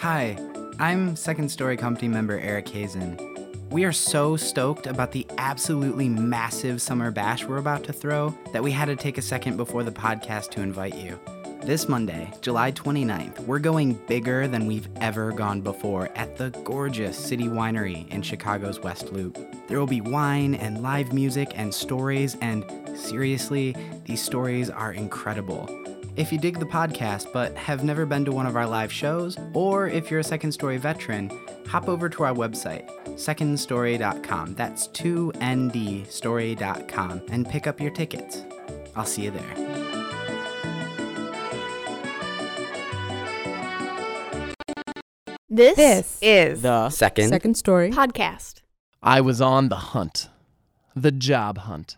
Hi, I'm Second Story Company member Eric Hazen. We are so stoked about the absolutely massive summer bash we're about to throw that we had to take a second before the podcast to invite you. This Monday, July 29th, we're going bigger than we've ever gone before at the gorgeous City Winery in Chicago's West Loop. There will be wine and live music and stories, and seriously, these stories are incredible. If you dig the podcast but have never been to one of our live shows, or if you're a Second Story veteran, hop over to our website, secondstory.com. That's 2ndstory.com and pick up your tickets. I'll see you there. This, This is The Second, second story. podcast. I was on the hunt. The job hunt.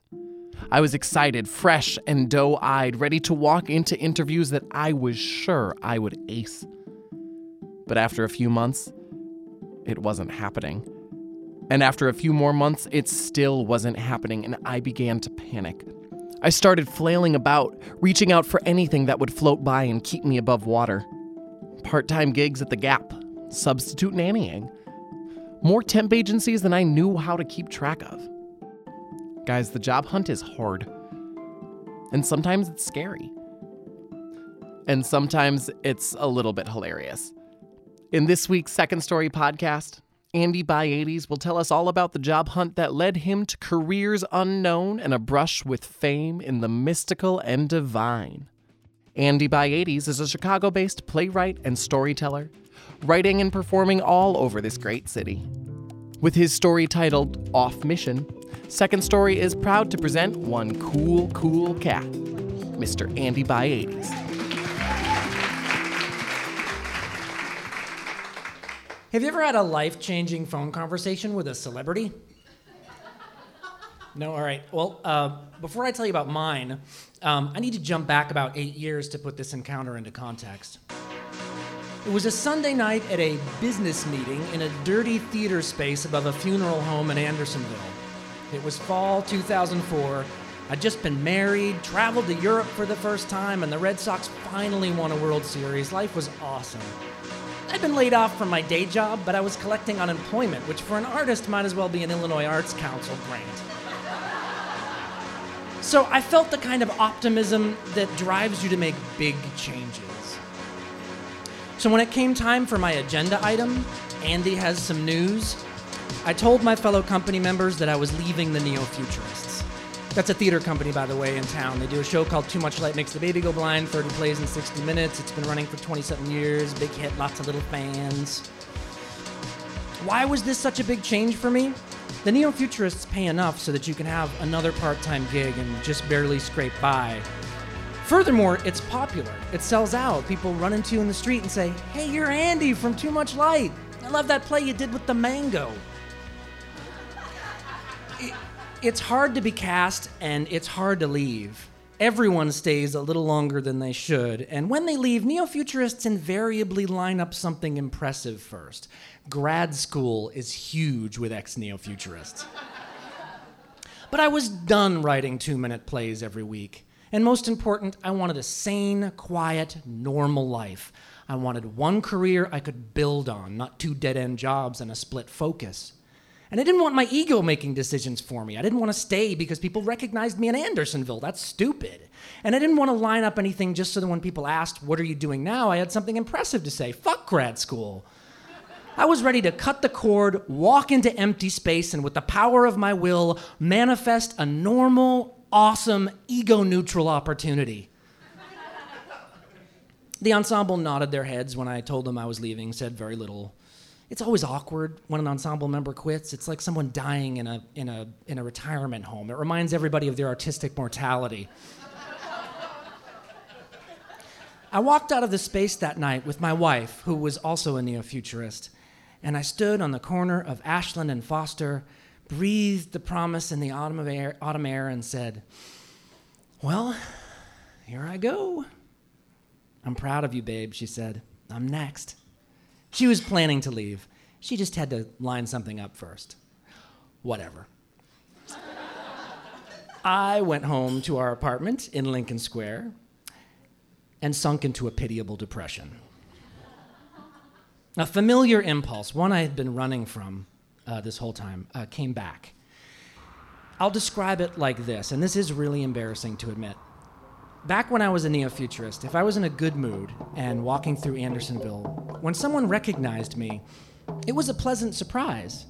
I was excited, fresh, and doe eyed, ready to walk into interviews that I was sure I would ace. But after a few months, it wasn't happening. And after a few more months, it still wasn't happening, and I began to panic. I started flailing about, reaching out for anything that would float by and keep me above water. Part time gigs at the Gap, substitute nannying, more temp agencies than I knew how to keep track of. Guys, the job hunt is hard. And sometimes it's scary. And sometimes it's a little bit hilarious. In this week's Second Story podcast, Andy Bayiates will tell us all about the job hunt that led him to careers unknown and a brush with fame in the mystical and divine. Andy Bayiates is a Chicago based playwright and storyteller, writing and performing all over this great city. With his story titled Off Mission, Second Story is proud to present one cool, cool cat, Mr. Andy Bayiates. Have you ever had a life changing phone conversation with a celebrity? No? All right. Well, uh, before I tell you about mine, um, I need to jump back about eight years to put this encounter into context. It was a Sunday night at a business meeting in a dirty theater space above a funeral home in Andersonville. It was fall 2004. I'd just been married, traveled to Europe for the first time, and the Red Sox finally won a World Series. Life was awesome. I'd been laid off from my day job, but I was collecting unemployment, which for an artist might as well be an Illinois Arts Council grant. So I felt the kind of optimism that drives you to make big changes. So when it came time for my agenda item, Andy has some news, I told my fellow company members that I was leaving the Neo Futurists. That's a theater company, by the way, in town. They do a show called Too Much Light Makes the Baby Go Blind, 30 plays in 60 minutes. It's been running for 27 years, big hit, lots of little fans. Why was this such a big change for me? The Neo Futurists pay enough so that you can have another part time gig and just barely scrape by. Furthermore, it's popular. It sells out. People run into you in the street and say, Hey, you're Andy from Too Much Light. I love that play you did with the mango. It- it's hard to be cast and it's hard to leave. Everyone stays a little longer than they should, and when they leave, neo futurists invariably line up something impressive first. Grad school is huge with ex neo futurists. But I was done writing two minute plays every week. And most important, I wanted a sane, quiet, normal life. I wanted one career I could build on, not two dead end jobs and a split focus. And I didn't want my ego making decisions for me. I didn't want to stay because people recognized me in Andersonville. That's stupid. And I didn't want to line up anything just so that when people asked, What are you doing now? I had something impressive to say. Fuck grad school. I was ready to cut the cord, walk into empty space, and with the power of my will, manifest a normal, awesome, ego neutral opportunity. The ensemble nodded their heads when I told them I was leaving, said very little. It's always awkward when an ensemble member quits. It's like someone dying in a, in a, in a retirement home. It reminds everybody of their artistic mortality. I walked out of the space that night with my wife, who was also a neo futurist, and I stood on the corner of Ashland and Foster, breathed the promise in the autumn air, autumn air, and said, Well, here I go. I'm proud of you, babe, she said. I'm next. She was planning to leave. She just had to line something up first. Whatever. I went home to our apartment in Lincoln Square and sunk into a pitiable depression. A familiar impulse, one I had been running from uh, this whole time, uh, came back. I'll describe it like this, and this is really embarrassing to admit. Back when I was a neo futurist, if I was in a good mood and walking through Andersonville, when someone recognized me, it was a pleasant surprise.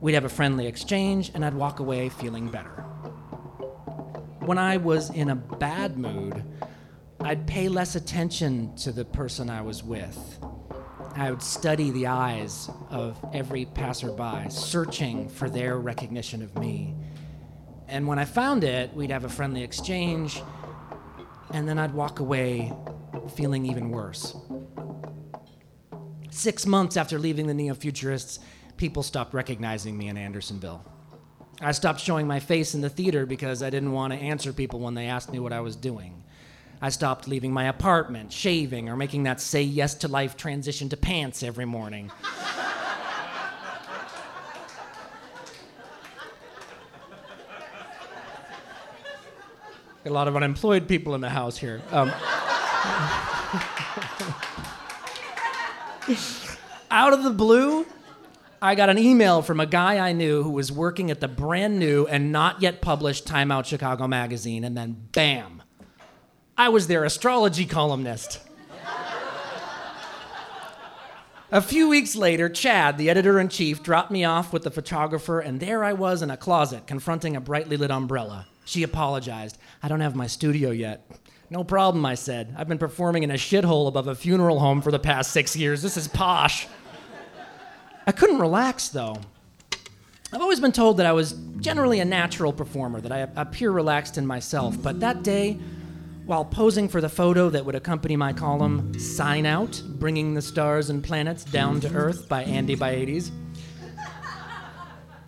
We'd have a friendly exchange, and I'd walk away feeling better. When I was in a bad mood, I'd pay less attention to the person I was with. I would study the eyes of every passerby, searching for their recognition of me. And when I found it, we'd have a friendly exchange, and then I'd walk away feeling even worse. Six months after leaving the Neo Futurists, people stopped recognizing me in Andersonville. I stopped showing my face in the theater because I didn't want to answer people when they asked me what I was doing. I stopped leaving my apartment, shaving, or making that say yes to life transition to pants every morning. A lot of unemployed people in the house here. Um, out of the blue, I got an email from a guy I knew who was working at the brand new and not yet published Time Out Chicago magazine, and then bam, I was their astrology columnist. A few weeks later, Chad, the editor in chief, dropped me off with the photographer, and there I was in a closet confronting a brightly lit umbrella. She apologized. I don't have my studio yet. No problem, I said. I've been performing in a shithole above a funeral home for the past six years. This is posh. I couldn't relax, though. I've always been told that I was generally a natural performer, that I appear relaxed in myself, but that day, while posing for the photo that would accompany my column, Sign Out Bringing the Stars and Planets Down to Earth by Andy Bayiates,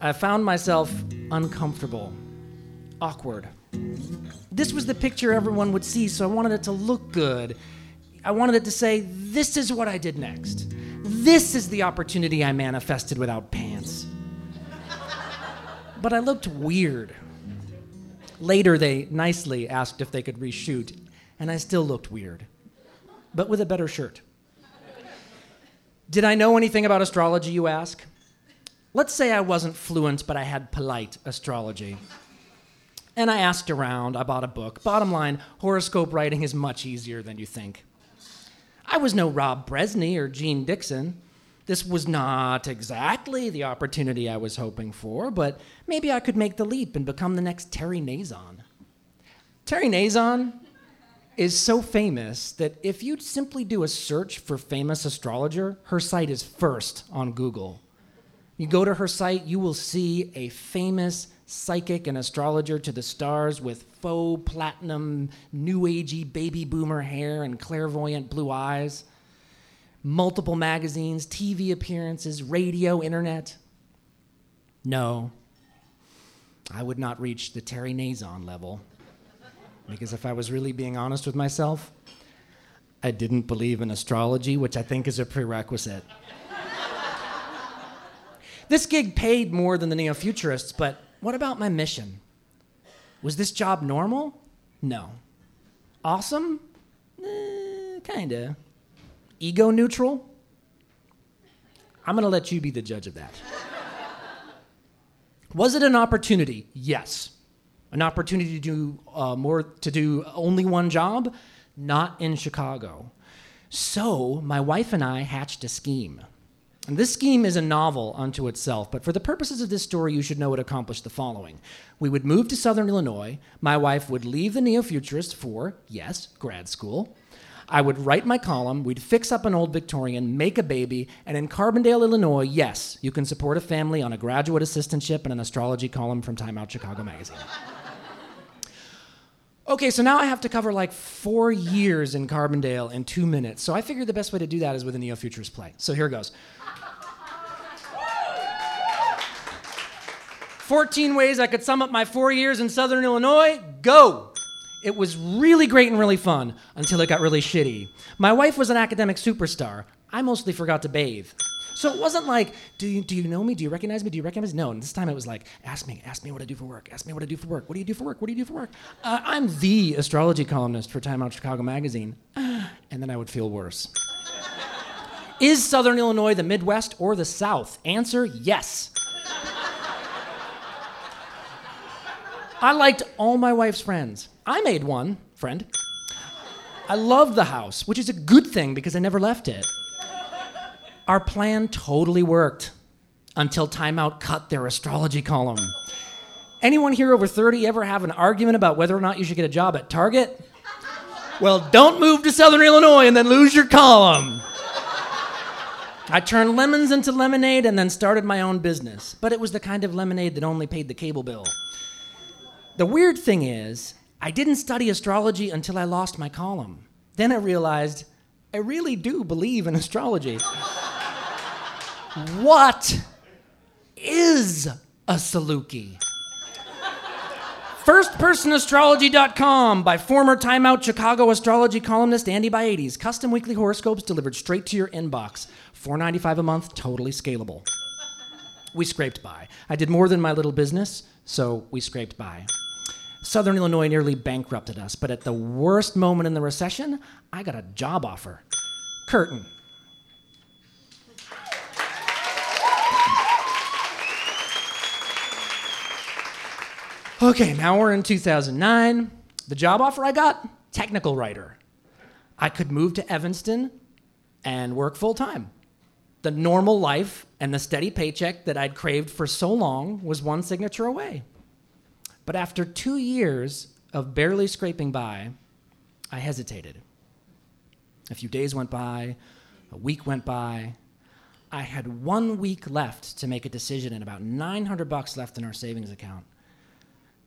I found myself uncomfortable, awkward. This was the picture everyone would see, so I wanted it to look good. I wanted it to say, This is what I did next. This is the opportunity I manifested without pants. But I looked weird. Later, they nicely asked if they could reshoot, and I still looked weird, but with a better shirt. Did I know anything about astrology, you ask? Let's say I wasn't fluent, but I had polite astrology. And I asked around, I bought a book. Bottom line, horoscope writing is much easier than you think. I was no Rob Brezsny or Jeane Dixon. This was not exactly the opportunity I was hoping for, but maybe I could make the leap and become the next Terry Nazon. Terry Nazon is so famous that if you simply do a search for famous astrologer, her site is first on Google. You go to her site, you will see a famous psychic and astrologer to the stars with faux platinum, new agey baby boomer hair and clairvoyant blue eyes multiple magazines, TV appearances, radio, internet. No, I would not reach the Terry Nazon level. Because if I was really being honest with myself, I didn't believe in astrology, which I think is a prerequisite. this gig paid more than the neo futurists, but what about my mission? Was this job normal? No. Awesome? Eh, kinda ego neutral? I'm to let you be the judge of that. Was it an opportunity? Yes. An opportunity to do uh, more, to do only one job? Not in Chicago. So my wife and I hatched a scheme. And this scheme is a novel unto itself, but for the purposes of this story, you should know it accomplished the following. We would move to Southern Illinois. My wife would leave the Neo Futurist for, yes, grad school. I would write my column, we'd fix up an old Victorian, make a baby, and in Carbondale, Illinois, yes, you can support a family on a graduate assistantship and an astrology column from Time Out Chicago Magazine. Okay, so now I have to cover like four years in Carbondale in two minutes. So I figured the best way to do that is with a Neo Futurist play. So here goes. 14 ways I could sum up my four years in Southern Illinois. Go! It was really great and really fun until it got really shitty. My wife was an academic superstar. I mostly forgot to bathe. So it wasn't like, do you, do you know me? Do you recognize me? Do you recognize me? No, and this time it was like, ask me, ask me what I do for work. Ask me what I do for work. What do you do for work? What do you do for work? Uh, I'm the astrology columnist for Time Out Chicago Magazine. And then I would feel worse. Is Southern Illinois the Midwest or the South? Answer yes. I liked all my wife's friends. I made one friend. I loved the house, which is a good thing because I never left it. Our plan totally worked until Time Out cut their astrology column. Anyone here over 30 ever have an argument about whether or not you should get a job at Target? Well, don't move to Southern Illinois and then lose your column. I turned lemons into lemonade and then started my own business. But it was the kind of lemonade that only paid the cable bill. The weird thing is, I didn't study astrology until I lost my column. Then I realized I really do believe in astrology. what is a Saluki? FirstPersonAstrology.com by former Time Out Chicago astrology columnist Andy Bayiates. Custom weekly horoscopes delivered straight to your inbox. $4.95 a month, totally scalable. We scraped by. I did more than my little business, so we scraped by. Southern Illinois nearly bankrupted us, but at the worst moment in the recession, I got a job offer. Curtain. Okay, now we're in 2009. The job offer I got technical writer. I could move to Evanston and work full time. The normal life and the steady paycheck that I'd craved for so long was one signature away. But after two years of barely scraping by, I hesitated. A few days went by, a week went by. I had one week left to make a decision and about 900 bucks left in our savings account.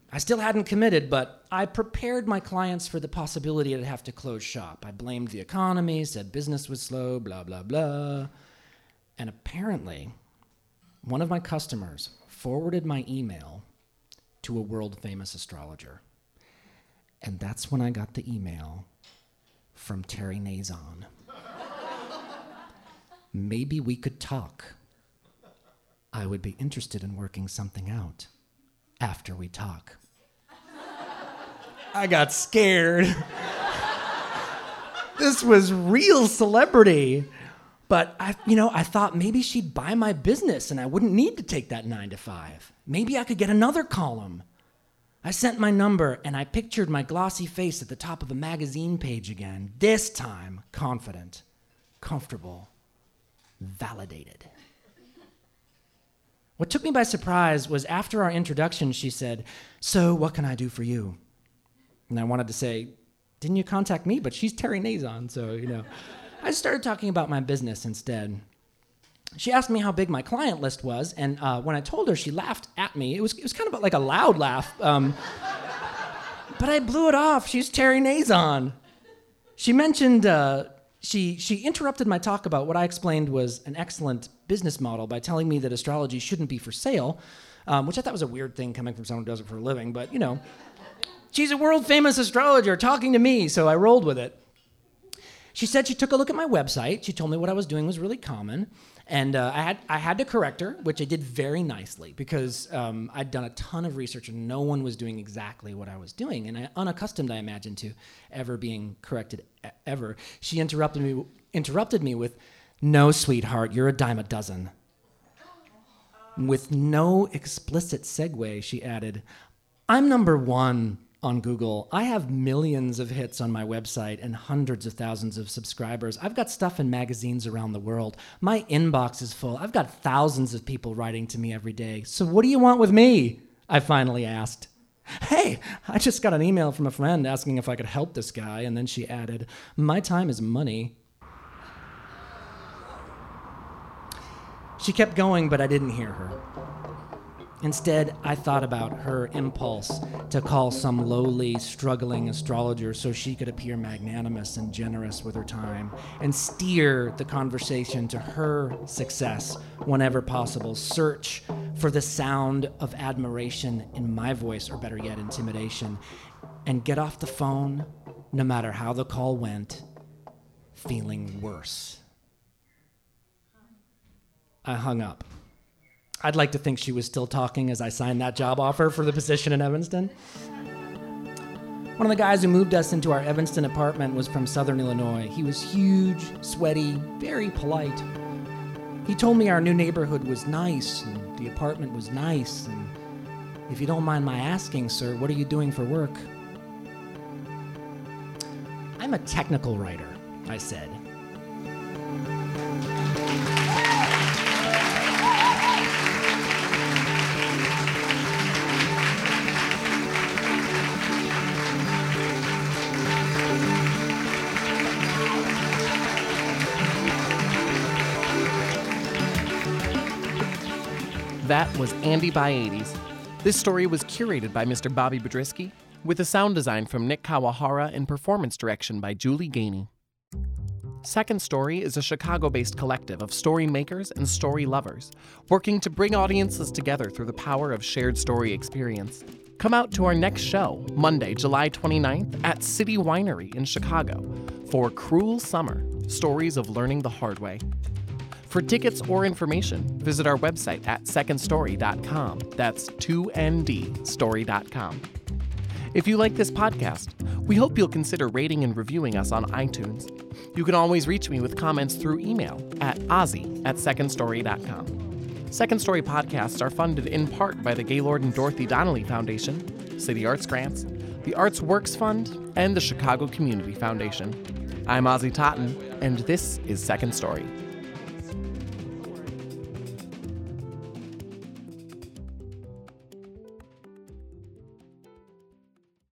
I still hadn't committed, but I prepared my clients for the possibility I'd have to close shop. I blamed the economy, said business was slow, blah, blah, blah. And apparently, one of my customers forwarded my email to a world famous astrologer. And that's when I got the email from Terry Nazon. Maybe we could talk. I would be interested in working something out after we talk. I got scared. this was real celebrity. But I, you know, I thought maybe she'd buy my business and I wouldn't need to take that nine to five. Maybe I could get another column. I sent my number and I pictured my glossy face at the top of a magazine page again, this time confident, comfortable, validated. What took me by surprise was after our introduction, she said, So, what can I do for you? And I wanted to say, Didn't you contact me? But she's Terry Nazon, so, you know. I started talking about my business instead. She asked me how big my client list was, and uh, when I told her, she laughed at me. It was, it was kind of like a loud laugh. Um, but I blew it off. She's Terry Nazon. She mentioned, uh, she, she interrupted my talk about what I explained was an excellent business model by telling me that astrology shouldn't be for sale, um, which I thought was a weird thing coming from someone who does it for a living, but you know. She's a world famous astrologer talking to me, so I rolled with it. She said she took a look at my website. She told me what I was doing was really common. And uh, I, had, I had to correct her, which I did very nicely because um, I'd done a ton of research and no one was doing exactly what I was doing. And I, unaccustomed, I imagine, to ever being corrected ever. She interrupted me, interrupted me with, No, sweetheart, you're a dime a dozen. With no explicit segue, she added, I'm number one on Google. I have millions of hits on my website and hundreds of thousands of subscribers. I've got stuff in magazines around the world. My inbox is full. I've got thousands of people writing to me every day. So, what do you want with me? I finally asked. Hey, I just got an email from a friend asking if I could help this guy, and then she added, My time is money. She kept going, but I didn't hear her. Instead, I thought about her impulse to call some lowly, struggling astrologer so she could appear magnanimous and generous with her time and steer the conversation to her success whenever possible. Search for the sound of admiration in my voice, or better yet, intimidation, and get off the phone, no matter how the call went, feeling worse. I hung up. I'd like to think she was still talking as I signed that job offer for the position in Evanston. One of the guys who moved us into our Evanston apartment was from Southern Illinois. He was huge, sweaty, very polite. He told me our new neighborhood was nice and the apartment was nice. And if you don't mind my asking, sir, what are you doing for work? I'm a technical writer, I said. That was Andy Bayiates. This story was curated by Mr. Bobby Biedrzycki, with a sound design from Nick Kawahara and performance direction by Julie Ganey. Second Story is a Chicago based collective of story makers and story lovers, working to bring audiences together through the power of shared story experience. Come out to our next show, Monday, July 29th, at City Winery in Chicago for Cruel Summer Stories of Learning the Hard Way. For tickets or information, visit our website at secondstory.com. That's 2ndstory.com. If you like this podcast, we hope you'll consider rating and reviewing us on iTunes. You can always reach me with comments through email at ozzy at secondstory.com. Second Story podcasts are funded in part by the Gaylord and Dorothy Donnelly Foundation, City Arts Grants, the Arts Works Fund, and the Chicago Community Foundation. I'm Ozzy Totten, and this is Second Story.